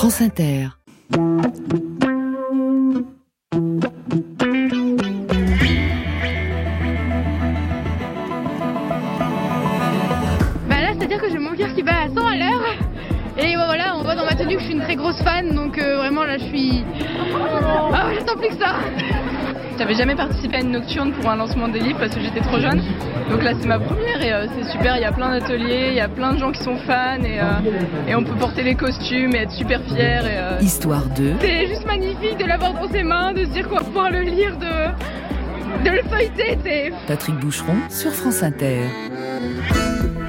France Inter. Bah là, c'est-à-dire que j'ai mon cœur qui bat à 100 à l'heure. Et voilà, on voit dans ma tenue que je suis une très grosse fan, donc euh, vraiment là, je suis. Oh, j'attends plus que ça. J'avais jamais participé à une nocturne pour un lancement des livres parce que j'étais trop jeune. Donc là, c'est ma première et euh, c'est super. Il y a plein d'ateliers, il y a plein de gens qui sont fans et, euh, et on peut porter les costumes et être super fiers. Et, euh, Histoire 2. C'est juste magnifique de l'avoir dans ses mains, de se dire qu'on va pouvoir le lire, de, de le feuilleter. Patrick Boucheron sur France Inter.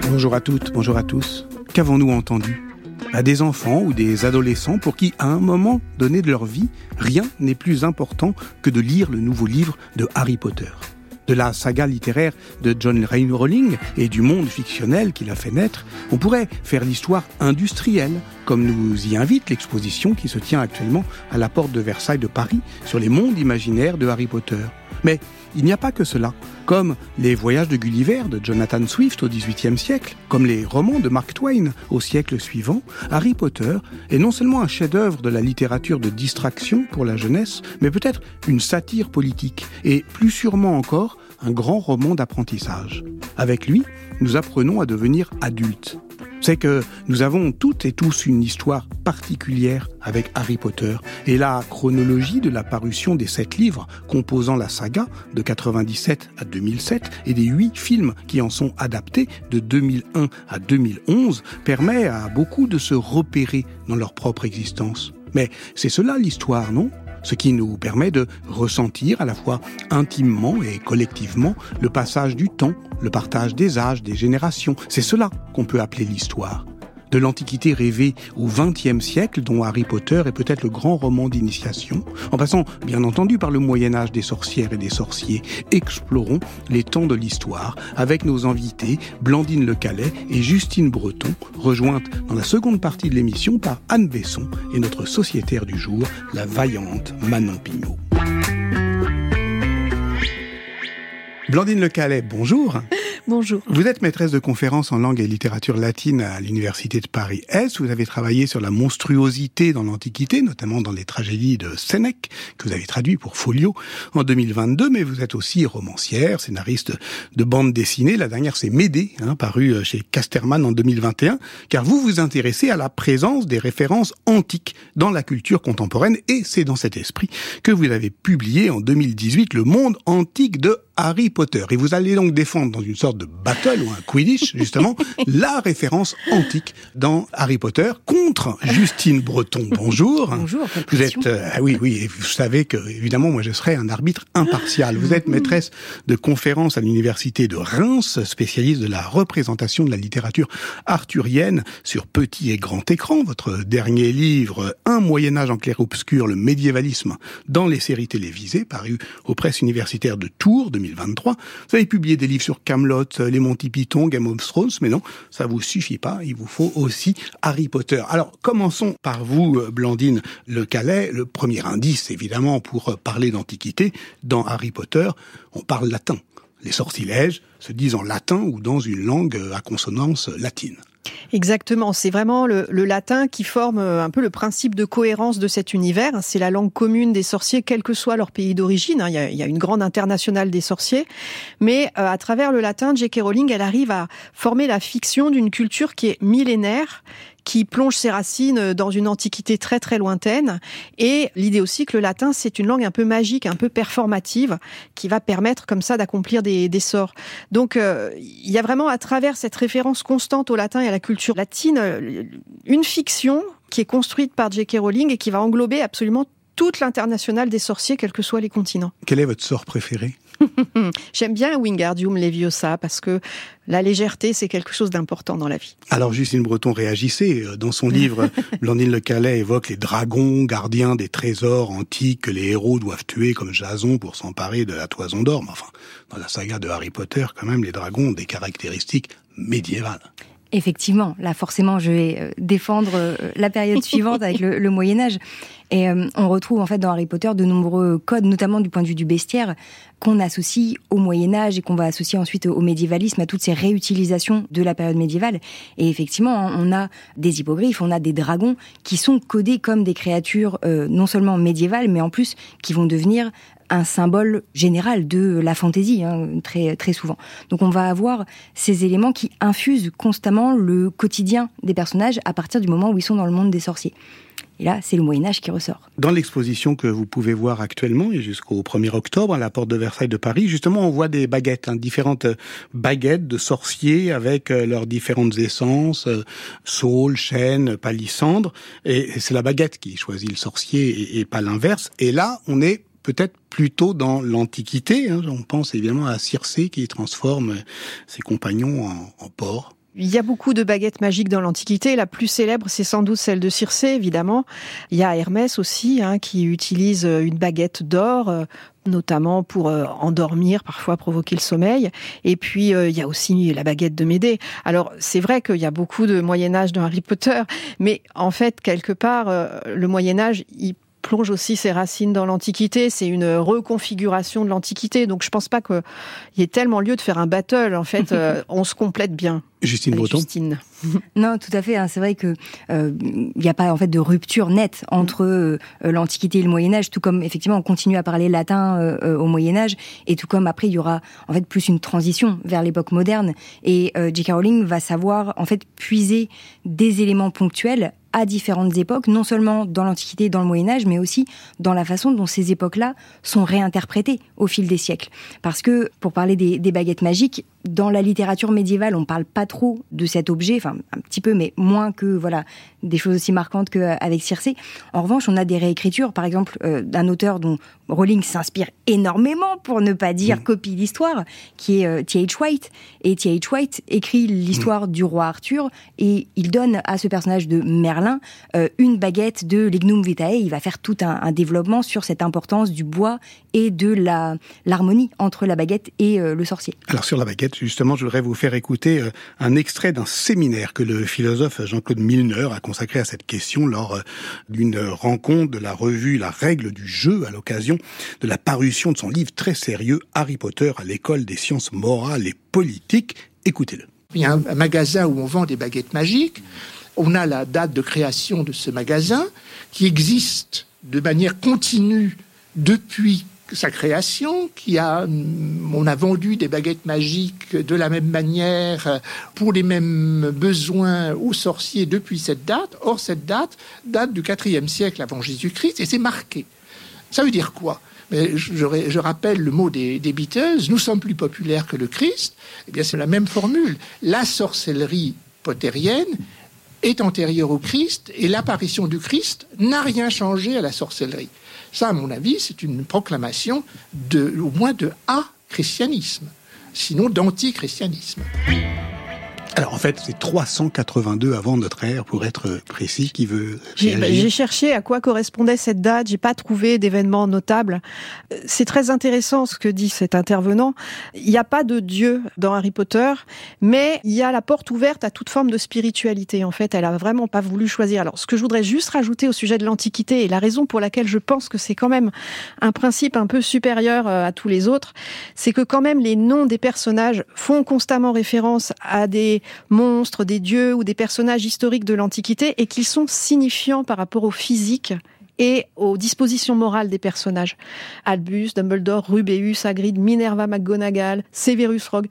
Bonjour à toutes, bonjour à tous. Qu'avons-nous entendu? À des enfants ou des adolescents pour qui, à un moment donné de leur vie, rien n'est plus important que de lire le nouveau livre de Harry Potter. De la saga littéraire de John Rowling et du monde fictionnel qu'il a fait naître, on pourrait faire l'histoire industrielle, comme nous y invite l'exposition qui se tient actuellement à la porte de Versailles de Paris sur les mondes imaginaires de Harry Potter. Mais il n'y a pas que cela. Comme les voyages de Gulliver de Jonathan Swift au XVIIIe siècle, comme les romans de Mark Twain au siècle suivant, Harry Potter est non seulement un chef-d'œuvre de la littérature de distraction pour la jeunesse, mais peut-être une satire politique, et plus sûrement encore, un grand roman d'apprentissage. Avec lui, nous apprenons à devenir adultes, c'est que nous avons toutes et tous une histoire particulière avec Harry Potter et la chronologie de la parution des sept livres composant la saga de 97 à 2007 et des huit films qui en sont adaptés de 2001 à 2011 permet à beaucoup de se repérer dans leur propre existence. Mais c'est cela l'histoire, non? Ce qui nous permet de ressentir à la fois intimement et collectivement le passage du temps, le partage des âges, des générations. C'est cela qu'on peut appeler l'histoire de l'Antiquité rêvée au XXe siècle, dont Harry Potter est peut-être le grand roman d'initiation, en passant bien entendu par le Moyen Âge des sorcières et des sorciers, explorons les temps de l'histoire avec nos invités Blandine Le Calais et Justine Breton, rejointes dans la seconde partie de l'émission par Anne Besson et notre sociétaire du jour, la vaillante Manon Pignot. Blandine Le Calais, bonjour. Bonjour. Vous êtes maîtresse de conférences en langue et littérature latine à l'Université de Paris-Est. Vous avez travaillé sur la monstruosité dans l'Antiquité, notamment dans les tragédies de Sénèque, que vous avez traduit pour Folio en 2022, mais vous êtes aussi romancière, scénariste de bande dessinée. La dernière, c'est Médée, hein, paru euh, chez Casterman en 2021, car vous vous intéressez à la présence des références antiques dans la culture contemporaine, et c'est dans cet esprit que vous avez publié en 2018 Le monde antique de Harry Potter. Et vous allez donc défendre dans une sorte de battle ou un Quidditch, justement, la référence antique dans Harry Potter contre Justine Breton. Bonjour. Bonjour. Vous êtes, euh, ah oui, oui, et vous savez que, évidemment, moi, je serai un arbitre impartial. Vous êtes maîtresse de conférences à l'université de Reims, spécialiste de la représentation de la littérature arthurienne sur petit et grand écran. Votre dernier livre, Un Moyen-Âge en clair-obscur, le médiévalisme dans les séries télévisées, paru aux presses universitaires de Tours 2023. Vous avez publié des livres sur Camelot, les Monty Python, Game of Thrones, mais non, ça vous suffit pas. Il vous faut aussi Harry Potter. Alors, commençons par vous, Blandine Le Calais. Le premier indice, évidemment, pour parler d'Antiquité, dans Harry Potter, on parle latin. Les sortilèges se disent en latin ou dans une langue à consonance latine. Exactement, c'est vraiment le, le, latin qui forme euh, un peu le principe de cohérence de cet univers. C'est la langue commune des sorciers, quel que soit leur pays d'origine. Il, il, y a une grande internationale des sorciers, mais euh, à travers le latin, J.K. Rowling, elle arrive à former la fiction d'une culture qui est millénaire qui plonge ses racines dans une antiquité très très lointaine. Et l'idée aussi que le latin, c'est une langue un peu magique, un peu performative, qui va permettre comme ça d'accomplir des, des, sorts. Donc euh, il y a vraiment à travers cette référence constante au latin et à la culture latine, une fiction qui est construite par J.K. Rowling et qui va englober absolument toute l'internationale des sorciers, quels que soient les continents. Quel est votre sort préféré? J'aime bien Wingardium Leviosa parce que la légèreté, c'est quelque chose d'important dans la vie. Alors Justine Breton réagissait. Dans son livre, Blandine Le Calais évoque les dragons, gardiens des trésors antiques que les héros doivent tuer comme Jason pour s'emparer de la toison d'or. Mais enfin, dans la saga de Harry Potter, quand même, les dragons ont des caractéristiques médiévales. Effectivement, là forcément, je vais euh, défendre euh, la période suivante avec le, Moyen Âge. Et euh, on retrouve en fait dans Harry Potter de nombreux codes, notamment du point de vue du bestiaire, qu'on associe au Moyen Âge et qu'on va associer ensuite au médiévalisme, à toutes ces réutilisations de la période médiévale. Et effectivement, on a des hippogriffes, on a des dragons qui sont codés comme des créatures non seulement médiévales, mais en plus qui vont devenir un symbole général de la fantaisie, hein, très, très souvent. Donc on va avoir ces éléments qui infusent constamment le quotidien des personnages à partir du moment où ils sont dans le monde des sorciers. Et là, c'est le Moyen Âge qui ressort. Dans l'exposition que vous pouvez voir actuellement et jusqu'au 1er octobre à la porte de Versailles de Paris, justement, on voit des baguettes, hein, différentes baguettes de sorciers avec euh, leurs différentes essences, euh, saule, chêne, palissandre. Et c'est la baguette qui choisit le sorcier et pas l'inverse. Et là, on est peut-être plutôt dans l'Antiquité. Hein. On pense évidemment à Circé qui transforme ses compagnons en, porcs. Il y a beaucoup de baguettes magiques dans l'Antiquité. La plus célèbre, c'est sans doute celle de Circé, évidemment. Il y a Hermès aussi, hein, qui utilise une baguette d'or, euh, notamment pour euh, endormir, parfois provoquer le sommeil. Et puis, euh, il y a aussi la baguette de Médée. Alors, c'est vrai qu'il y a beaucoup de Moyen Âge dans Harry Potter, mais en fait, quelque part, le Moyen Âge, il plonge aussi ses racines dans l'Antiquité. C'est une reconfiguration de l'Antiquité. Donc je pense pas qu'il y ait tellement lieu de faire un battle. En fait, euh, on se complète bien. Justine Breton. Justine. non, tout à fait. Hein. C'est vrai que il euh, n'y a pas en fait de rupture nette entre euh, l'Antiquité et le Moyen Âge. Tout comme effectivement on continue à parler latin au Moyen Âge, et tout comme après il y aura en fait plus une transition vers l'époque moderne. Et J.K. Rowling va savoir en fait puiser des éléments ponctuels à différentes époques, non seulement dans l'Antiquité et dans le Moyen Âge, mais aussi dans la façon dont ces époques-là sont réinterprétées au fil des siècles. Parce que, pour parler des, des baguettes magiques, dans la littérature médiévale, on parle pas trop de cet objet, enfin un petit peu, mais moins que voilà des choses aussi marquantes qu'avec Circé. En revanche, on a des réécritures, par exemple, euh, d'un auteur dont Rowling s'inspire énormément, pour ne pas dire mm. copie l'histoire, qui est T.H. Euh, White. Et T.H. White écrit l'histoire mm. du roi Arthur et il donne à ce personnage de Merlin euh, une baguette de Lignum Vitae. Il va faire tout un, un, développement sur cette importance du bois et de la l'harmonie entre la baguette et le sorcier. Alors sur la baguette justement, je voudrais vous faire écouter euh, un extrait d'un séminaire que le philosophe Jean-Claude Milner a consacré à cette question lors euh, d'une rencontre de la revue La règle du jeu à l'occasion de la parution de son livre très sérieux Harry Potter à l'école des sciences morales et politiques. Écoutez-le. Il y a un magasin où on vend des baguettes magiques. On a la date de création de ce magasin qui existe de manière continue depuis sa création, qui a, on a vendu des baguettes magiques de la même manière pour les mêmes besoins aux sorciers depuis cette date. Or, cette date date du IVe siècle avant Jésus-Christ et c'est marqué. Ça veut dire quoi? Mais je, rappelle le mot des, des, Beatles, nous sommes plus populaires que le Christ. Eh bien, c'est la même formule. La sorcellerie pottérienne est antérieure au Christ et l'apparition du Christ n'a rien changé à la sorcellerie. Ça, à mon avis, c'est une proclamation de, au moins de a-christianisme, sinon d'anti-christianisme. Alors en fait, c'est 382 avant notre ère, pour être précis, qui veut. J'ai cherché à quoi correspondait cette date. J'ai pas trouvé d'événement notable. C'est très intéressant ce que dit cet intervenant. Il n'y a pas de Dieu dans Harry Potter, mais il y a la porte ouverte à toute forme de spiritualité. En fait, elle a vraiment pas voulu choisir. Alors, ce que je voudrais juste rajouter au sujet de l'Antiquité et la raison pour laquelle je pense que c'est quand même un principe un peu supérieur euh, à tous les autres, c'est que quand même les noms des personnages font constamment référence à des monstres, des dieux ou des personnages historiques de l'Antiquité et qu'ils sont signifiants par rapport au physique et aux dispositions morales des personnages. Albus, Dumbledore, Rubéus, Hagrid, Minerva McGonagall, Severus Rogue.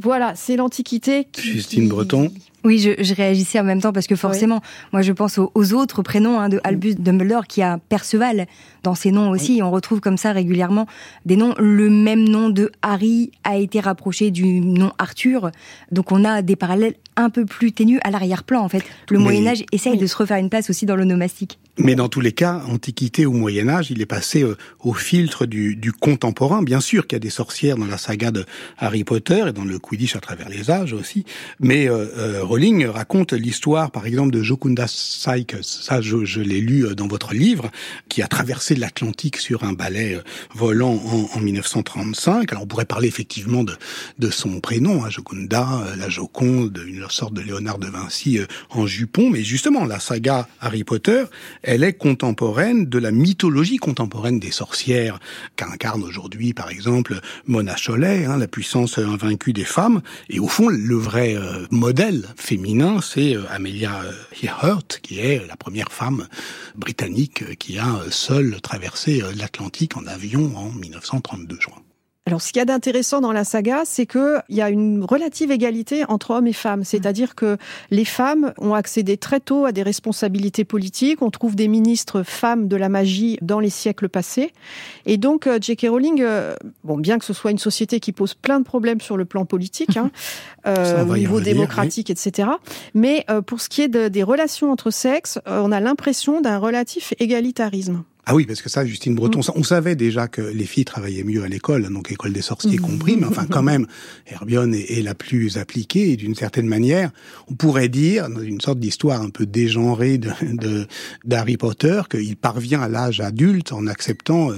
Voilà, c'est l'Antiquité qui... Justine Breton. Oui, je, je, réagissais en même temps parce que forcément, moi je pense aux, autres prénoms hein, de Albus Dumbledore qui a Perceval dans ses noms aussi. On retrouve comme ça régulièrement des noms. Le même nom de Harry a été rapproché du nom Arthur. Donc on a des parallèles un peu plus ténus à l'arrière-plan en fait. Le Moyen Âge essaye de se refaire une place aussi dans l'onomastique. Mais dans tous les cas, Antiquité ou Moyen Âge, il est passé euh, au filtre du, du, contemporain. Bien sûr qu'il y a des sorcières dans la saga de Harry Potter et dans le Quidditch à travers les âges aussi. Mais euh, euh Rowling raconte l'histoire, par exemple, de Jocunda Sykes. Ça, je, je l'ai lu euh, dans votre livre, qui a traversé l'Atlantique sur un balai euh, volant en, en, 1935. Alors, on pourrait parler effectivement de, son prénom, hein, Jocunda, euh, la Joconde, une sorte de Léonard de Vinci en jupon. Mais justement, la saga Harry Potter, elle est contemporaine de la mythologie contemporaine des sorcières qu'incarne aujourd'hui, par exemple, Mona Chollet, hein, la puissance invaincue des femmes. Et au fond, le vrai modèle féminin, c'est euh, Amelia euh, Earhart, qui est la première femme britannique qui a euh, seule traversé l'Atlantique en avion en 1932, je crois. Alors, ce qu'il y a d'intéressant dans la saga, c'est qu'il y a une relative égalité entre hommes et femmes. C'est-à-dire que les femmes ont accédé très tôt à des responsabilités politiques. On trouve des ministres femmes de la magie dans les siècles passés. Et donc, euh, J.K. Rowling, euh, bon, bien que ce soit une société qui pose plein de problèmes sur le plan politique, hein, euh, au niveau démocratique, etc. Mais pour ce qui est de, des relations entre sexes, on a l'impression d'un relatif égalitarisme. Ah oui, parce que ça, Justine Breton, mm. on savait déjà que les filles travaillaient mieux à l'école, donc école des sorciers mm. compris, mais enfin quand même, Hermione est, la plus appliquée et d'une certaine manière, on pourrait dire, dans une sorte d'histoire un peu dégenrée de d'Harry Potter, qu'il parvient à l'âge adulte en acceptant euh,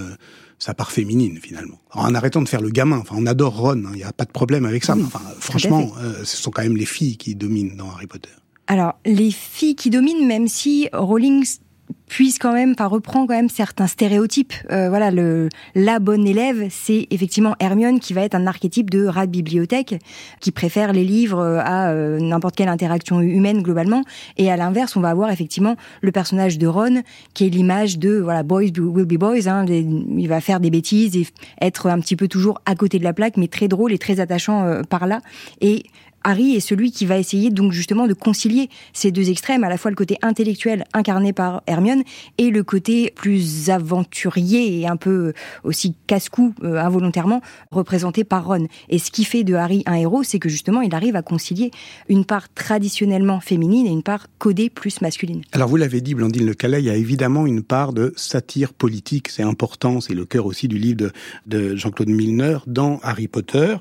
sa part féminine finalement. en arrêtant de faire le gamin, enfin on adore Ron, il hein, n'y a pas de problème avec ça. Enfin, franchement, euh, ce sont quand même les filles qui dominent dans Harry Potter. Alors les filles qui dominent, même si Rowling puisse quand même, enfin reprend quand même certains stéréotypes. Euh, voilà, le la bonne élève, c'est effectivement Hermione qui va être un archétype de rat bibliothèque, qui préfère les livres euh, à euh, n'importe quelle interaction humaine globalement. Et à l'inverse, on va avoir effectivement le personnage de Ron, qui est l'image de voilà boys will be boys. Hein, il va faire des bêtises et être un petit peu toujours à côté de la plaque, mais très drôle et très attachant par là. Et Harry est celui qui va essayer donc justement de concilier ces deux extrêmes, à la fois le côté intellectuel incarné par Hermione et le côté plus aventurier et un peu aussi casse-cou euh, involontairement représenté par Ron. Et ce qui fait de Harry un héros, c'est que justement il arrive à concilier une part traditionnellement féminine et une part codée plus masculine. Alors vous l'avez dit, Blandine Le Calais, il y a évidemment une part de satire politique, c'est important, c'est le cœur aussi du livre de, de Jean-Claude Milner dans Harry Potter.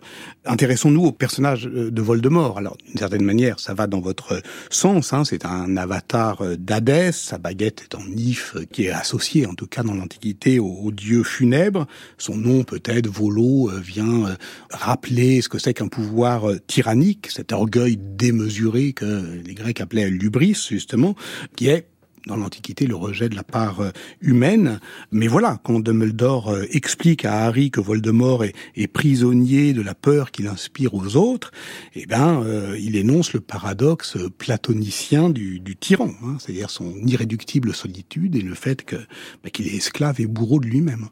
Intéressons-nous au personnage euh, de Voldemort mort. Alors, d'une certaine manière, ça va dans votre sens. Hein. C'est un avatar euh, d'Hadès. Sa baguette est en if, euh, qui est associé, en tout cas dans l'Antiquité, au, dieu funèbre. Son nom, peut-être, Volo, euh, vient rappeler ce que c'est qu'un pouvoir tyrannique, cet orgueil démesuré que les Grecs appelaient l'ubris, justement, qui est dans l'Antiquité le rejet de la part euh, humaine. Mais voilà, quand Dumbledore euh, explique à Harry que Voldemort est, prisonnier de la peur qu'il inspire aux autres, eh ben, euh, il énonce le paradoxe platonicien du, du tyran, hein, c'est-à-dire son irréductible solitude et le fait que bah, qu'il est esclave et bourreau de lui-même.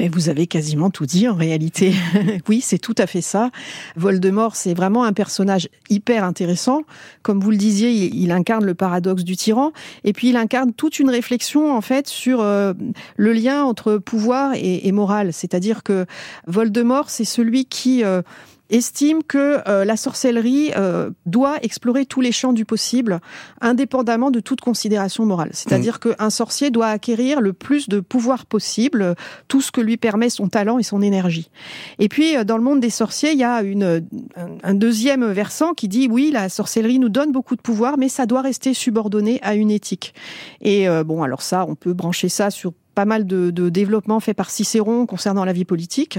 Mais vous avez quasiment tout dit en réalité. oui, c'est tout à fait ça. Voldemort, c'est vraiment un personnage hyper intéressant. Comme vous le disiez, il, incarne le paradoxe du tyran. Et puis il incarne toute une réflexion en fait sur euh, le lien entre pouvoir et, morale. C'est-à-dire que Voldemort, c'est celui qui euh, estime que euh, la sorcellerie euh, doit explorer tous les champs du possible, indépendamment de toute considération morale. C'est-à-dire mmh. qu'un sorcier doit acquérir le plus de pouvoir possible, tout ce que lui permet son talent et son énergie. Et puis, euh, dans le monde des sorciers, il y a une, un, deuxième versant qui dit, oui, la sorcellerie nous donne beaucoup de pouvoir, mais ça doit rester subordonné à une éthique. Et bon, alors ça, on peut brancher ça sur pas mal de, de développement fait par Cicéron concernant la vie politique.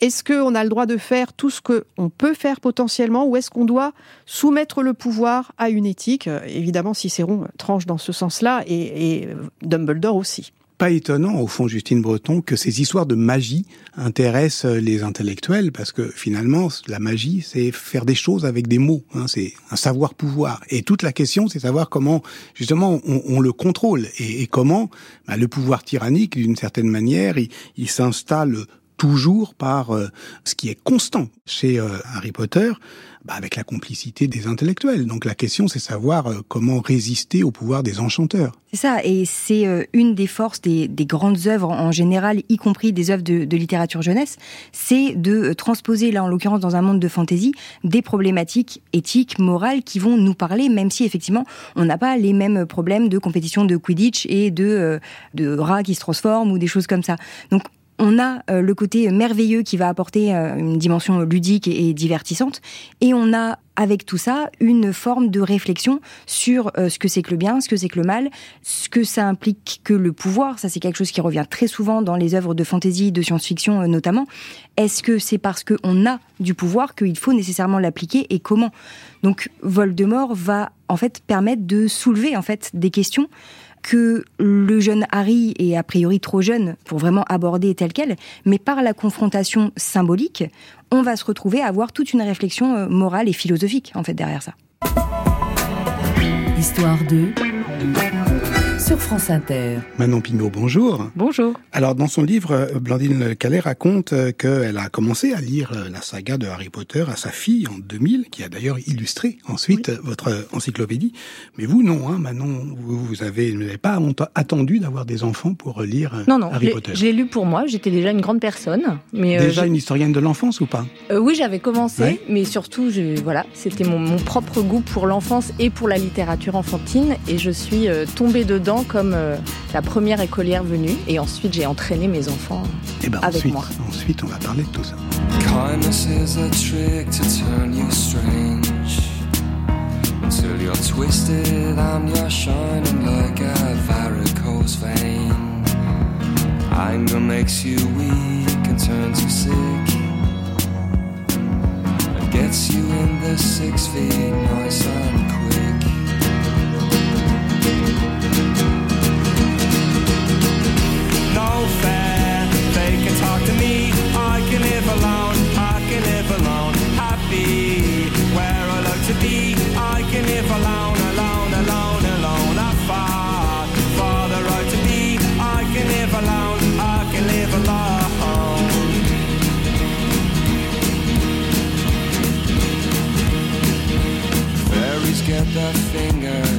Est-ce qu'on a le droit de faire tout ce qu'on peut faire potentiellement ou est-ce qu'on doit soumettre le pouvoir à une éthique? Évidemment, Cicéron tranche dans ce sens-là et, et Dumbledore aussi pas étonnant, au fond, Justine Breton, que ces histoires de magie intéressent les intellectuels, parce que finalement, la magie, c'est faire des choses avec des mots, hein, c'est un savoir-pouvoir. Et toute la question, c'est savoir comment, justement, on, le contrôle, et, comment bah, le pouvoir tyrannique, d'une certaine manière, il, il s'installe toujours par euh, ce qui est constant chez euh, Harry Potter, bah, avec la complicité des intellectuels. Donc la question, c'est savoir euh, comment résister au pouvoir des enchanteurs. C'est ça, et c'est euh, une des forces des, des, grandes œuvres en général, y compris des œuvres de, littérature jeunesse, c'est de euh, transposer, là en l'occurrence dans un monde de fantaisie, des problématiques éthiques, morales qui vont nous parler, même si effectivement on n'a pas les mêmes problèmes de compétition de Quidditch et de, de rats qui se transforment ou des choses comme ça. Donc on a le côté merveilleux qui va apporter une dimension ludique et divertissante, et on a avec tout ça une forme de réflexion sur ce que c'est que le bien, ce que c'est que le mal, ce que ça implique que le pouvoir. Ça, c'est quelque chose qui revient très souvent dans les œuvres de fantasy, de science-fiction notamment. Est-ce que c'est parce qu'on a du pouvoir qu'il faut nécessairement l'appliquer et comment? Donc, Voldemort va en fait permettre de soulever en fait des questions que le jeune Harry est a priori trop jeune pour vraiment aborder tel quel, mais par la confrontation symbolique, on va se retrouver à avoir toute une réflexion euh, morale et philosophique en fait derrière ça. Histoire de sur France Inter. Manon Pignot, bonjour. Bonjour. Alors, dans son livre, Blandine Calais raconte euh, qu'elle a commencé à lire euh, la saga de Harry Potter à sa fille en 2000, qui a d'ailleurs illustré ensuite votre encyclopédie. Mais vous, non, hein, Manon, vous, vous avez, n'avez pas attendu d'avoir des enfants pour lire euh, non, non, Harry Potter. Je l'ai lu pour moi, j'étais déjà une grande personne. Mais déjà une historienne de l'enfance ou pas? Oui, j'avais commencé, mais surtout, je, voilà, c'était mon, mon, propre goût pour l'enfance et pour la littérature enfantine, et je suis tombée dedans comme euh, la première écolière venue. Et ensuite, j'ai entraîné mes enfants et eh ben avec ensuite, moi. Ensuite, on va parler de tout ça. Kindness is a trick to turn you strange Until you're twisted and you're shining like a varicose vein Anger makes you weak and turns you sick And gets you in the six feet nice the finger.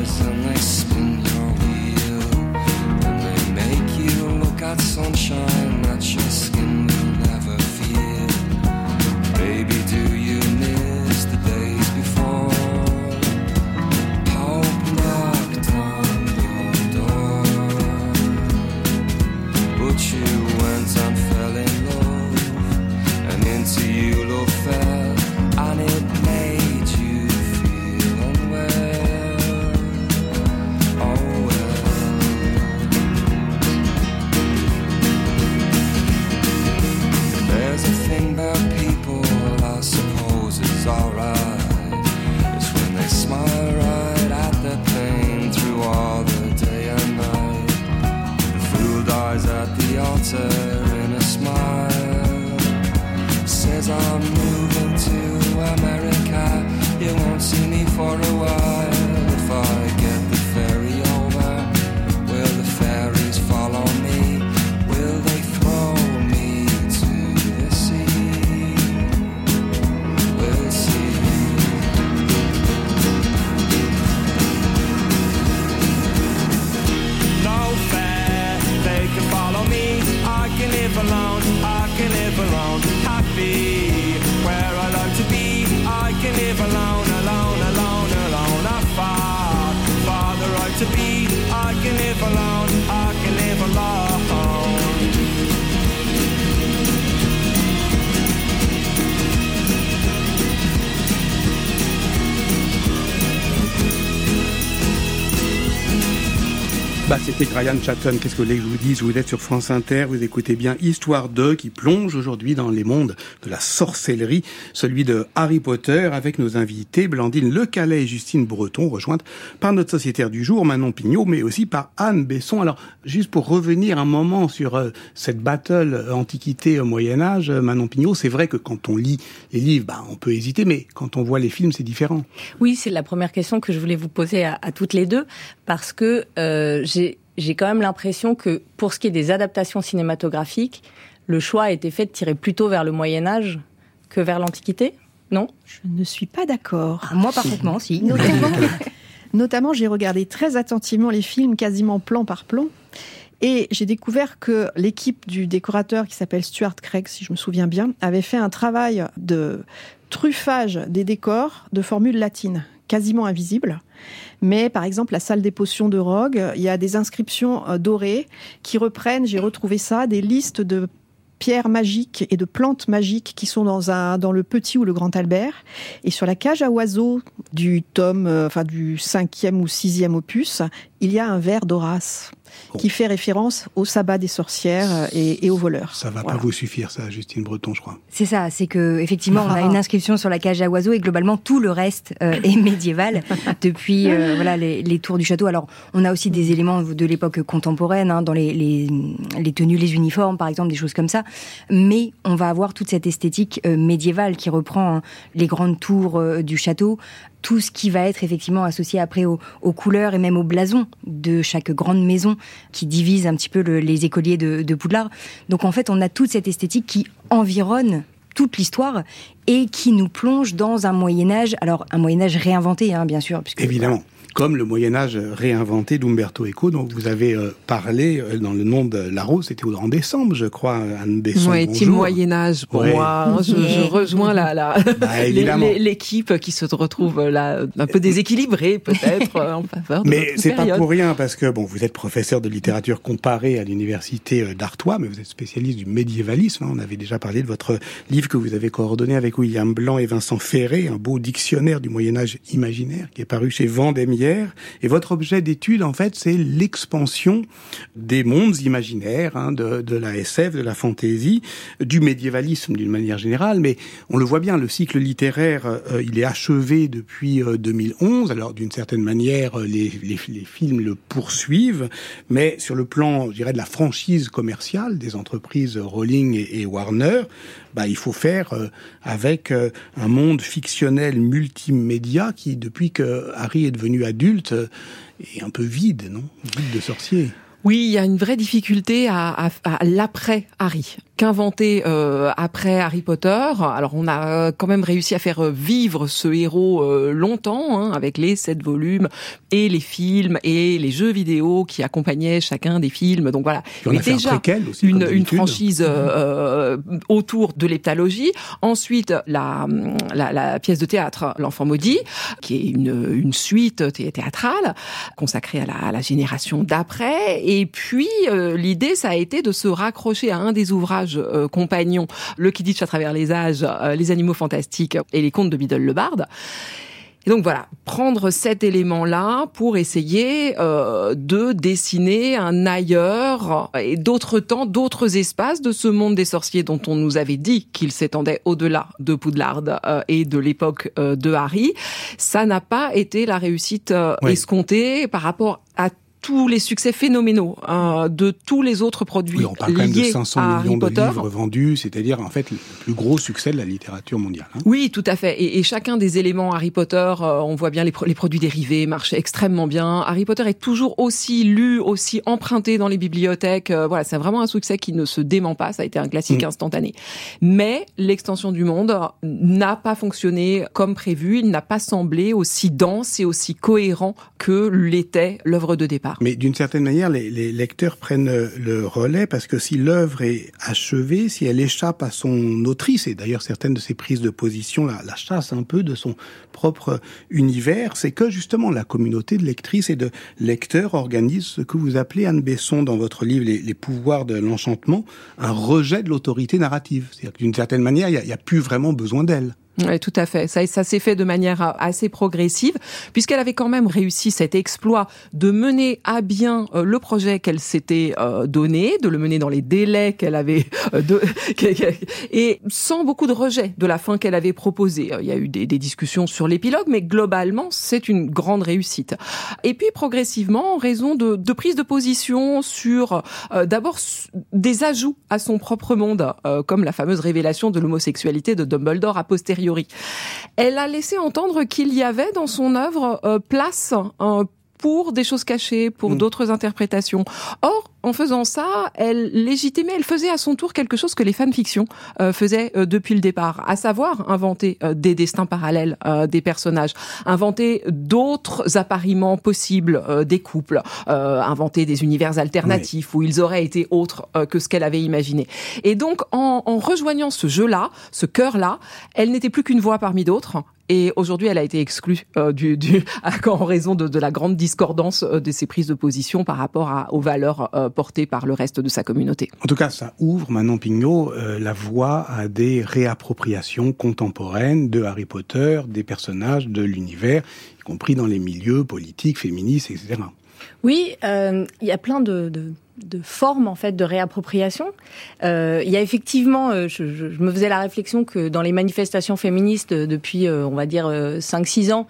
Bah, c'était Brian Chatton. Qu'est-ce que vous voulez que je vous dise Vous êtes sur France Inter, vous écoutez bien Histoire 2 qui plonge aujourd'hui dans les mondes de la sorcellerie, celui de Harry Potter avec nos invités Blandine Lecalais et Justine Breton, rejointes par notre sociétaire du jour Manon Pignot, mais aussi par Anne Besson. Alors, juste pour revenir un moment sur euh, cette battle euh, Antiquité au Moyen Âge, euh, Manon Pignot, c'est vrai que quand on lit les livres, bah, on peut hésiter, mais quand on voit les films, c'est différent. Oui, c'est la première question que je voulais vous poser à, à toutes les deux, parce que euh, j'ai j'ai quand même l'impression que pour ce qui est des adaptations cinématographiques, le choix a été fait de tirer plutôt vers le Moyen Âge que vers l'Antiquité, non? Je ne suis pas d'accord. Ah, moi, parfaitement, si. Notamment, notamment j'ai regardé très attentivement les films, quasiment plan par plan. Et j'ai découvert que l'équipe du décorateur qui s'appelle Stuart Craig, si je me souviens bien, avait fait un travail de truffage des décors de formules latines, quasiment invisibles. Mais par exemple, la salle des potions de Rogue, il y a des inscriptions euh, dorées qui reprennent, j'ai retrouvé ça, des listes de pierres magiques et de plantes magiques qui sont dans un dans le petit ou le grand Albert. Et sur la cage à oiseaux du tome, euh, enfin du cinquième ou sixième opus, il y a un vers d'Horace qui fait référence au sabbat des sorcières et, et aux voleurs. Ça va Voilà. pas vous suffire, ça, Justine Breton, je crois. C'est ça, c'est que effectivement, on a une inscription sur la cage à oiseaux et globalement tout le reste euh, est médiéval depuis euh, voilà les, les tours du château. Alors, on a aussi des éléments de l'époque contemporaine hein, dans les, les, les tenues, les uniformes, par exemple, des choses comme ça. Mais on va avoir toute cette esthétique euh, médiévale qui reprend hein, les grandes tours euh, du château, tout ce qui va être effectivement associé après aux, couleurs et même au blason de chaque grande maison qui divise un petit peu le- les écoliers de, de Poudlard. Donc en fait, on a toute cette esthétique qui environne toute l'histoire et qui nous plonge dans un Moyen Âge, alors un Moyen Âge réinventé, hein, bien sûr, puisque Évidemment. Comme le Moyen Âge réinventé d'Umberto Eco, dont vous avez euh, parlé euh, dans le nom de la rose, c'était au- en décembre, je crois, Anne Besson. Ouais, team. Moyen Âge pour Ouais. moi. hein. Je, je rejoins la, la Bah, l'équipe qui se retrouve là un peu déséquilibrée peut-être euh, en faveur de Mais c'est pas pour rien parce que bon, vous êtes professeur de littérature comparée à l'université euh, d'Artois, mais vous êtes spécialiste du médiévalisme. hein. On avait déjà parlé de votre livre que vous avez coordonné avec William Blanc et Vincent Ferré, un beau dictionnaire du Moyen Âge imaginaire qui est paru chez Vendémiaire. Et votre objet d'étude, en fait, c'est l'expansion des mondes imaginaires, hein, de, la SF, de la fantaisie, du médiévalisme d'une manière générale. Mais on le voit bien, le cycle littéraire, euh, il est achevé depuis euh, 2011. Alors d'une certaine manière, euh, les, films le poursuivent, mais sur le plan, je dirais, de la franchise commerciale des entreprises Rowling et, et Warner, bah, il faut faire euh, avec euh, un monde fictionnel multimédia qui, depuis que Harry est devenu adulte, euh, est un peu vide, non? Vide de sorcier. Oui, il y a une vraie difficulté à, à, à l'après Harry. Qu'inventer euh, après Harry Potter Alors on a euh, quand même réussi à faire euh, vivre ce héros euh, longtemps, hein, avec les sept volumes et les films et les jeux vidéo qui accompagnaient chacun des films. Donc voilà, il y a un déjà aussi, une, une franchise euh, euh, autour de l'heptalogie. Ensuite, la, la, la pièce de théâtre L'Enfant maudit, qui est une, une suite thé- théâtrale consacrée à la, à la génération d'après. Et puis, euh, l'idée, ça a été de se raccrocher à un des ouvrages euh, compagnons, Le Quidditch à travers les âges, euh, Les animaux fantastiques et les contes de Biddle le Barde. Et donc voilà, prendre cet élément-là pour essayer euh, de dessiner un ailleurs et d'autres temps, d'autres espaces de ce monde des sorciers dont on nous avait dit qu'il s'étendait au-delà de Poudlard euh, et de l'époque euh, de Harry. Ça n'a pas été la réussite Oui. escomptée par rapport à tous les succès phénoménaux euh, de tous les autres produits Oui, on parle quand même de liés 500 à Harry millions de livres vendus, c'est-à-dire en fait le plus gros succès de la littérature mondiale. hein. Oui, tout à fait. Et, et chacun des éléments Harry Potter, euh, on voit bien les, pro- les produits dérivés marchent extrêmement bien. Harry Potter est toujours aussi lu, aussi emprunté dans les bibliothèques. Euh, voilà, c'est vraiment un succès qui ne se dément pas. Ça a été un classique Mm. instantané. Mais l'extension du monde n'a pas fonctionné comme prévu. Il n'a pas semblé aussi dense et aussi cohérent que l'était l'œuvre de départ. Mais d'une certaine manière, les, lecteurs prennent euh, le relais parce que si l'œuvre est achevée, si elle échappe à son autrice, et d'ailleurs certaines de ses prises de position la, chassent un peu de son propre univers, c'est que justement la communauté de lectrices et de lecteurs organise ce que vous appelez, Anne Besson, dans votre livre Les, pouvoirs de l'enchantement, un rejet de l'autorité narrative. C'est-à-dire que d'une certaine manière, il n'y a plus vraiment besoin d'elle. Oui, tout à fait. Ça, ça s'est fait de manière euh, assez progressive, puisqu'elle avait quand même réussi cet exploit de mener à bien euh, le projet qu'elle s'était euh, donné, de le mener dans les délais qu'elle avait, de, et sans beaucoup de rejet de la fin qu'elle avait proposée. Il y a eu des, des discussions sur l'épilogue, mais globalement, c'est une grande réussite. Et puis progressivement, en raison de, de prise de position sur euh, d'abord des ajouts à son propre monde, euh, comme la fameuse révélation de l'homosexualité de Dumbledore a posteriori. Elle a laissé entendre qu'il y avait dans son œuvre euh, place euh, pour des choses cachées, pour Mm. d'autres interprétations. Or, en faisant ça, elle légitimait, elle faisait à son tour quelque chose que les fanfictions euh, faisaient euh, depuis le départ, à savoir inventer euh, des destins parallèles euh, des personnages, inventer d'autres appariements possibles euh, des couples, euh, inventer des univers alternatifs où ils auraient été autres euh, que ce qu'elle avait imaginé. Et donc, en, en rejoignant ce jeu-là, ce cœur-là, elle n'était plus qu'une voix parmi d'autres. Et aujourd'hui, elle a été exclue euh, du, du, en raison de, de la grande discordance de ses prises de position par rapport à, aux valeurs euh, porté par le reste de sa communauté. En tout cas, ça ouvre maintenant, Pignot, euh, la voie à des réappropriations contemporaines de Harry Potter, des personnages de l'univers, y compris dans les milieux politiques, féministes, etc. Oui, euh, il y a plein de, de, de, formes en fait de réappropriation. Euh, il y a effectivement, euh, je, je, je, me faisais la réflexion que dans les manifestations féministes depuis, euh, on va dire, 5-6 ans,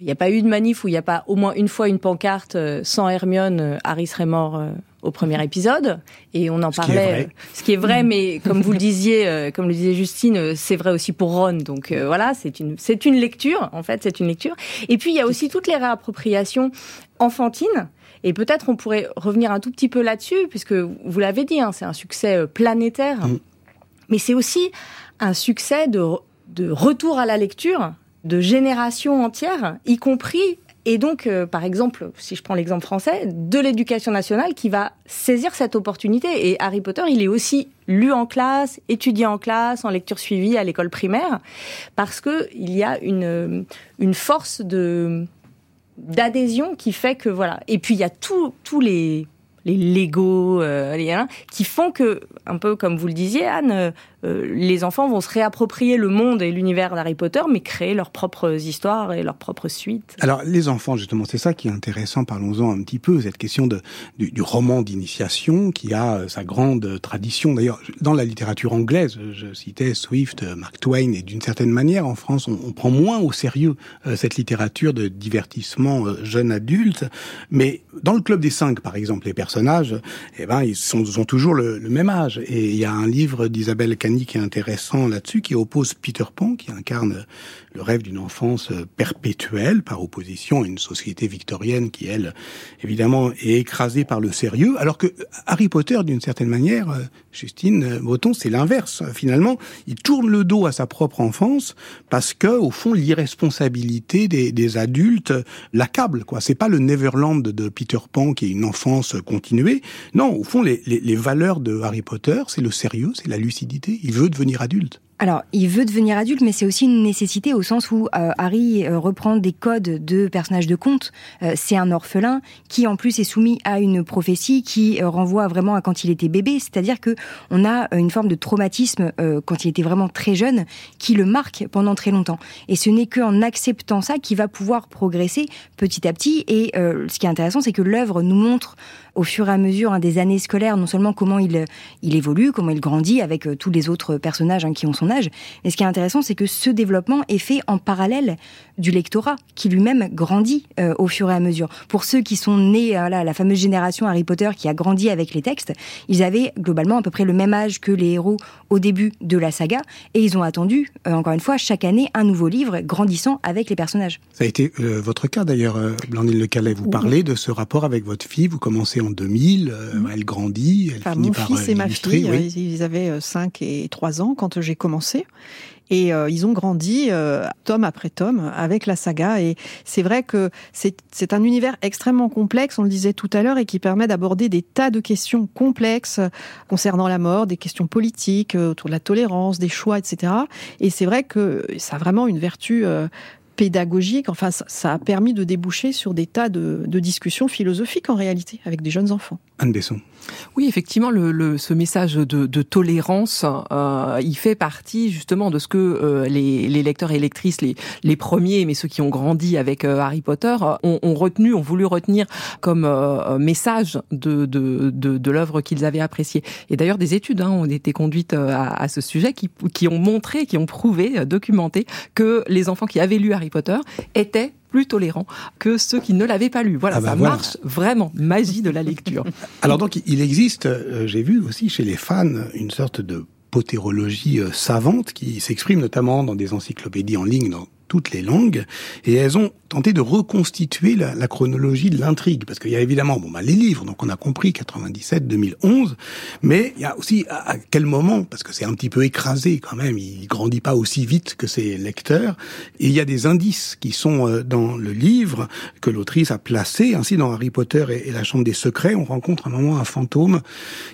il n'y a pas eu de manif où il n'y a pas au moins une fois une pancarte sans Hermione, Harry serait mort au premier épisode. Et on en ce parlait qui ce qui est vrai mais comme vous le disiez comme le disait Justine c'est vrai aussi pour Ron. Donc euh, voilà c'est une c'est une lecture en fait c'est une lecture. Et puis il y a aussi toutes les réappropriations enfantines. Et peut-être on pourrait revenir un tout petit peu là-dessus puisque vous l'avez dit hein, c'est un succès planétaire. Mm. mais c'est aussi un succès de de retour à la lecture de générations entières y compris et donc, euh, par exemple, si je prends l'exemple français, de l'éducation nationale qui va saisir cette opportunité. Et Harry Potter, il est aussi lu en classe, étudié en classe, en lecture suivie à l'école primaire, parce que il y a une, une force de d'adhésion qui fait que voilà. Et puis il y a tous les les Lego, euh, hein, qui font que, un peu comme vous le disiez, Anne, euh, les enfants vont se réapproprier le monde et l'univers d'Harry Potter, mais créer leurs propres histoires et leurs propres suites. Alors, les enfants, justement, c'est ça qui est intéressant. Parlons-en un petit peu, cette question de, du, du roman d'initiation qui a euh, sa grande tradition. D'ailleurs, dans la littérature anglaise, je citais Swift, Mark Twain, et d'une certaine manière, en France, on, on, prend moins au sérieux euh, cette littérature de divertissement euh, jeune adulte. Mais dans le Club des Cinq, par exemple, les personnages, eh ben, ils sont, ont toujours le, le, même âge. Et il y a un livre d'Isabelle Cani qui est intéressant là-dessus, qui oppose Peter Pan, qui incarne le rêve d'une enfance perpétuelle, par opposition à une société victorienne qui, elle, évidemment, est écrasée par le sérieux, alors que Harry Potter, d'une certaine manière, Justine Breton, c'est l'inverse. Finalement, il tourne le dos à sa propre enfance parce que, au fond, l'irresponsabilité des, adultes l'accable. Quoi, c'est pas le Neverland de Peter Pan qui est une enfance continuée. Non, au fond, les valeurs de Harry Potter, c'est le sérieux, c'est la lucidité. Il veut devenir adulte. Alors, il veut devenir adulte, mais c'est aussi une nécessité au sens où euh, Harry euh, reprend des codes de personnages de contes. Euh, c'est un orphelin qui, en plus, est soumis à une prophétie qui renvoie vraiment à quand il était bébé. C'est-à-dire que on a une forme de traumatisme quand il était vraiment très jeune qui le marque pendant très longtemps. Et ce n'est qu'en acceptant ça qu'il va pouvoir progresser petit à petit. Et ce qui est intéressant, c'est que l'œuvre nous montre au fur et à mesure hein, des années scolaires, non seulement comment il, il évolue, comment il grandit avec euh, tous les autres personnages hein, qui ont son âge, mais ce qui est intéressant, c'est que ce développement est fait en parallèle du lectorat, qui lui-même grandit euh, au fur et à mesure. Pour ceux qui sont nés, euh, là, la fameuse génération Harry Potter qui a grandi avec les textes, ils avaient globalement à peu près le même âge que les héros au début de la saga, et ils ont attendu, euh, encore une fois, chaque année, un nouveau livre grandissant avec les personnages. Ça a été votre cas d'ailleurs, Blandine Le Calais. Vous oui. parlez de ce rapport avec votre fille, vous commencez en 2000, mmh. elle grandit, elle enfin, finit mon par fils et ma fille, oui. ils avaient 5 et 3 ans quand j'ai commencé. Et euh, ils ont grandi euh, tome après tome avec la saga. Et c'est vrai que c'est un univers extrêmement complexe, on le disait tout à l'heure, et qui permet d'aborder des tas de questions complexes concernant la mort, des questions politiques, euh, autour de la tolérance, des choix, etc. Et c'est vrai que ça a vraiment une vertu euh, pédagogique. Enfin, ça a permis de déboucher sur des tas de, de discussions philosophiques en réalité avec des jeunes enfants. Anne Besson. Oui, effectivement, le, le, ce message de, de tolérance, euh, il fait partie justement de ce que euh, les, les, lecteurs et lectrices, les, les, premiers, mais ceux qui ont grandi avec euh, Harry Potter, ont, ont, retenu, ont voulu retenir comme euh, message de, de, de, de l'œuvre qu'ils avaient appréciée. Et d'ailleurs, des études hein, ont été conduites à, à, ce sujet qui, qui ont montré, qui ont prouvé, documenté que les enfants qui avaient lu Harry Potter étaient plus tolérants que ceux qui ne l'avaient pas lu. Voilà, ah bah ça voilà. marche vraiment, magie de la lecture. Alors donc, il existe, euh, j'ai vu aussi chez les fans, une sorte de potérologie euh, savante qui s'exprime notamment dans des encyclopédies en ligne dans toutes les langues, et elles ont tenté de reconstituer la, chronologie de l'intrigue, parce qu'il y a évidemment bon, bah, les livres, donc on a compris 97-2011, mais il y a aussi à, à quel moment, parce que c'est un petit peu écrasé quand même, il grandit pas aussi vite que ses lecteurs, et il y a des indices qui sont euh, dans le livre que l'autrice a placé, ainsi dans Harry Potter et, et, la Chambre des Secrets, on rencontre un moment un fantôme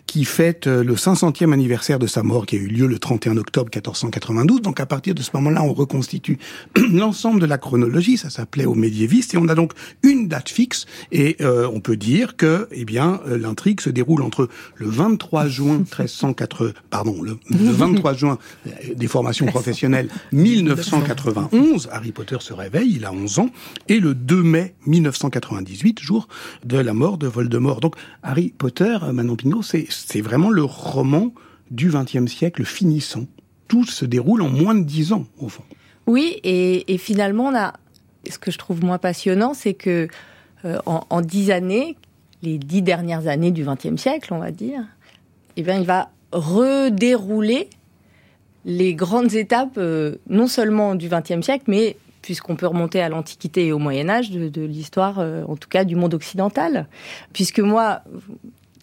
qui fête euh, le 500e anniversaire de sa mort, qui a eu lieu le 31 octobre 1492, donc à partir de ce moment-là, on reconstitue l'ensemble de la chronologie, ça s'appelait aux médiévistes, et on a donc une date fixe, et euh, on peut dire que, eh bien, euh, l'intrigue se déroule entre le 23 juin 1380, pardon, le, le 23 juin euh, des formations professionnelles 1991, Harry Potter se réveille, il a 11 ans, et le 2 mai 1998, jour de la mort de Voldemort. Donc, Harry Potter, euh, Manon Pinot, c'est c'est vraiment le roman du XXe siècle finissant. Tout se déroule en moins de dix ans, au fond. Oui, et, finalement, on a, ce que je trouve moins passionnant, c'est que euh, en, dix années, les dix dernières années du XXe siècle, on va dire, eh bien, il va redérouler les grandes étapes, euh, non seulement du XXe siècle, mais puisqu'on peut remonter à l'Antiquité et au Moyen Âge, de, de l'histoire, euh, en tout cas, du monde occidental. Puisque moi,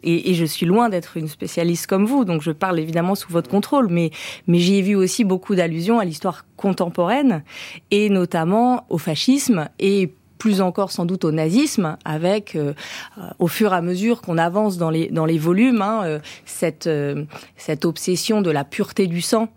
et, et, je suis loin d'être une spécialiste comme vous, donc je parle évidemment sous votre contrôle, mais, mais j'y ai vu aussi beaucoup d'allusions à l'histoire contemporaine, et notamment au fascisme, et plus encore sans doute au nazisme, avec euh, au fur et à mesure qu'on avance dans les dans les volumes, hein, euh, cette euh, cette obsession de la pureté du sang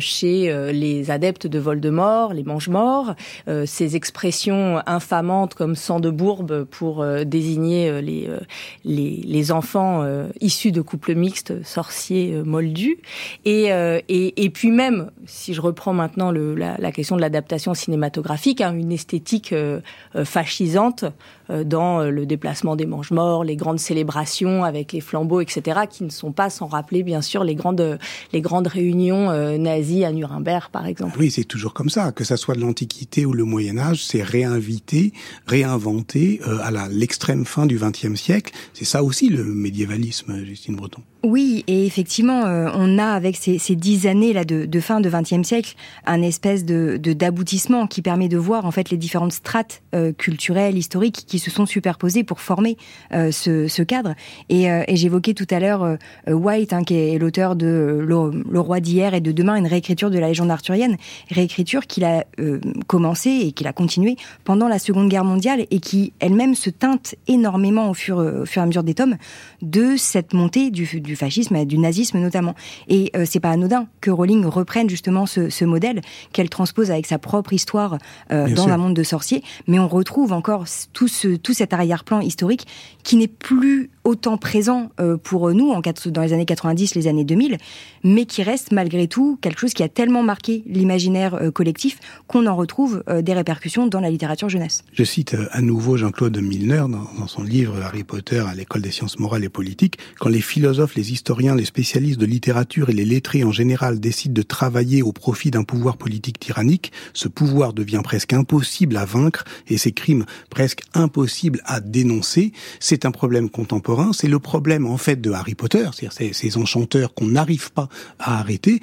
chez euh, les adeptes de Voldemort, les mange-morts, euh, ces expressions infamantes comme sang de bourbe pour euh, désigner euh, les, euh, les, enfants euh, issus de couples mixtes sorciers euh, moldus. Et, euh, et, puis même, si je reprends maintenant la, question de l'adaptation cinématographique, hein, une esthétique euh, euh, fascisante euh, dans le déplacement des mange-morts, les grandes célébrations avec les flambeaux, etc., qui ne sont pas sans rappeler bien sûr les grandes, les grandes réunions euh, à Nuremberg, par exemple. Oui, c'est toujours comme ça, que ça soit de l'Antiquité ou le Moyen Âge, c'est réinvité, réinventé euh, à l'extrême fin du XXe siècle. C'est ça aussi le médiévalisme, Justine Breton. Oui, et effectivement, euh, on a avec ces, ces dix années là de, de fin de XXe siècle un espèce de d'aboutissement qui permet de voir en fait les différentes strates euh, culturelles, historiques qui se sont superposées pour former euh, ce, ce, cadre. Et, euh, et j'évoquais tout à l'heure euh, White, hein, qui est l'auteur de le, le, roi d'hier et de demain, une réécriture de la légende arthurienne, réécriture qu'il a euh, commencé et qu'il a continué pendant la Seconde Guerre mondiale et qui elle-même se teinte énormément au fur, au fur et à mesure des tomes de cette montée du, fascisme et du nazisme notamment. Et euh, c'est pas anodin que Rowling reprenne justement ce, ce modèle qu'elle transpose avec sa propre histoire euh, dans sûr. un monde de sorciers, mais on retrouve encore tout, ce, tout cet arrière-plan historique qui n'est plus autant présent euh, pour nous en, dans les années 90, les années 2000, mais qui reste malgré tout quelque chose qui a tellement marqué l'imaginaire euh, collectif qu'on en retrouve euh, des répercussions dans la littérature jeunesse. Je cite à nouveau Jean-Claude Milner dans, son livre Harry Potter à l'école des sciences morales et politiques, quand les philosophes, les historiens, les spécialistes de littérature et les lettrés en général décident de travailler au profit d'un pouvoir politique tyrannique, ce pouvoir devient presque impossible à vaincre et ces crimes presque impossibles à dénoncer. C'est un problème contemporain c'est le problème en fait de Harry Potter, c'est-à-dire ces, enchanteurs qu'on n'arrive pas à arrêter.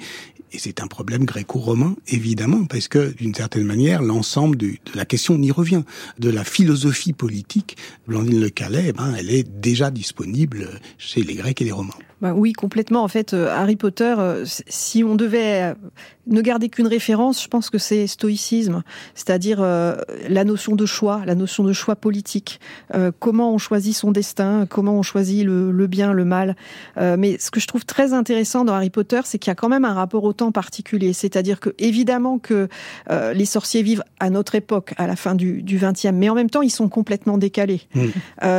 Et c'est un problème gréco-romain, évidemment, parce que, d'une certaine manière, l'ensemble de, de, la question, on y revient, de la philosophie politique, Blandine Le Calais, eh ben, elle est déjà disponible chez les Grecs et les Romains. Ben oui, complètement. En fait, euh, Harry Potter, euh, si on devait euh, ne garder qu'une référence, je pense que c'est stoïcisme, c'est-à-dire euh, la notion de choix, la notion de choix politique, euh, comment on choisit son destin, comment on choisit le, le bien, le mal. Euh, mais ce que je trouve très intéressant dans Harry Potter, c'est qu'il y a quand même un rapport au temps particulier, c'est-à-dire que évidemment que les sorciers vivent à notre époque, à la fin du, 20e, mais en même temps ils sont complètement décalés. Mmh.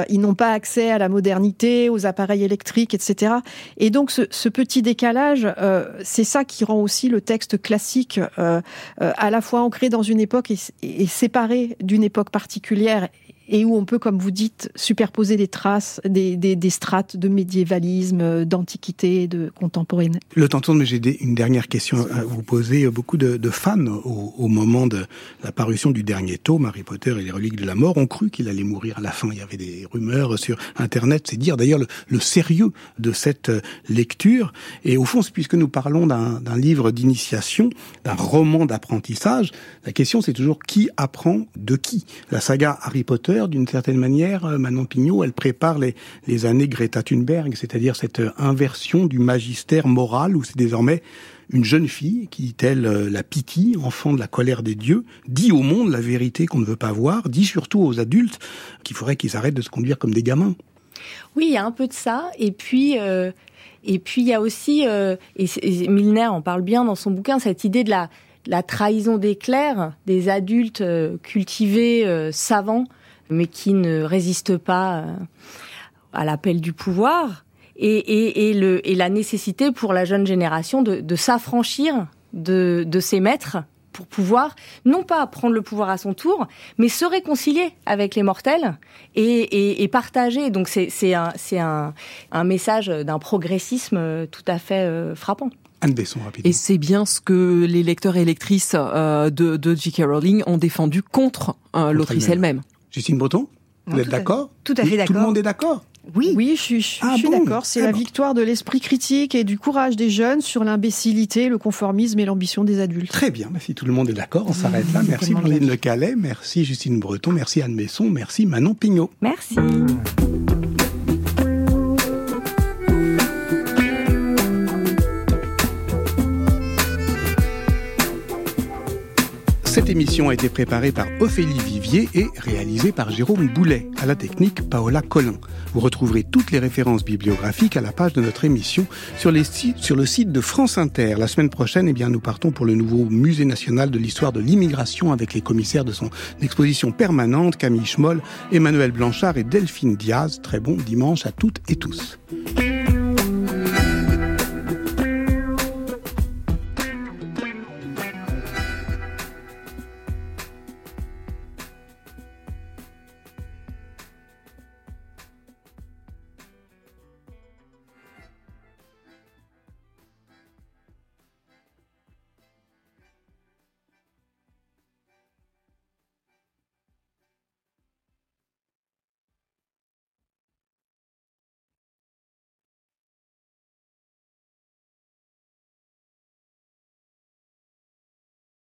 Ils n'ont pas accès à la modernité, aux appareils électriques, etc. Et donc ce, petit décalage, euh, c'est ça qui rend aussi le texte classique, euh, euh, à la fois ancré dans une époque et séparé d'une époque particulière et où on peut, comme vous dites, superposer des traces, des, strates de médiévalisme, d'antiquité, de contemporaine. Le temps tourne, mais j'ai une dernière question à vous poser. Beaucoup de, fans, au, moment de la parution du dernier tome, Harry Potter et les reliques de la mort, ont cru qu'il allait mourir à la fin. Il y avait des rumeurs sur Internet. C'est dire d'ailleurs le, le, sérieux de cette lecture. Et au fond, puisque nous parlons d'un livre d'initiation, d'un roman d'apprentissage, la question c'est toujours qui apprend de qui? La saga Harry Potter d'une certaine manière, euh, Manon Pignot, elle prépare les, années Greta Thunberg, c'est-à-dire cette inversion du magistère moral où c'est désormais une jeune fille qui, telle euh, la Piti, enfant de la colère des dieux, dit au monde la vérité qu'on ne veut pas voir, dit surtout aux adultes qu'il faudrait qu'ils arrêtent de se conduire comme des gamins. Oui, il y a un peu de ça. Et puis, euh, et puis il y a aussi, euh, et, Milner en parle bien dans son bouquin, cette idée de la la trahison des clercs, des adultes euh, cultivés, euh, savants, mais qui ne résistent pas euh, à l'appel du pouvoir, et, et, et, le, et la nécessité pour la jeune génération de, de s'affranchir de, de ses maîtres pour pouvoir non pas prendre le pouvoir à son tour, mais se réconcilier avec les mortels et, et, et partager. Donc c'est un, c'est un, un message d'un progressisme tout à fait euh, frappant. Anne Besson, rapidement. Et c'est bien ce que les lecteurs et lectrices euh, de, de J.K. Rowling ont défendu contre euh, l'autrice elle-même. Justine Breton, vous êtes d'accord tout à fait Oui, Tout d'accord. le monde est d'accord Oui, Oui, je suis, je Ah suis bon d'accord. C'est Ah la bon. victoire de l'esprit critique et du courage des jeunes sur l'imbécilité, le conformisme et l'ambition des adultes. Très bien, si tout le monde est d'accord, on s'arrête là. Merci bien. Le Calais, merci Justine Breton, merci Anne Besson, merci Manon Pignot. merci. Émission a été préparée par Ophélie Vivier et réalisée par Jérôme Boulet, à la technique Paola Collin. Vous retrouverez toutes les références bibliographiques à la page de notre émission sur, sur le site de France Inter. La semaine prochaine, eh bien, nous partons pour le nouveau Musée national de l'histoire de l'immigration avec les commissaires de son exposition permanente, Camille Schmoll, Emmanuel Blanchard et Delphine Diaz. Très bon dimanche à toutes et tous.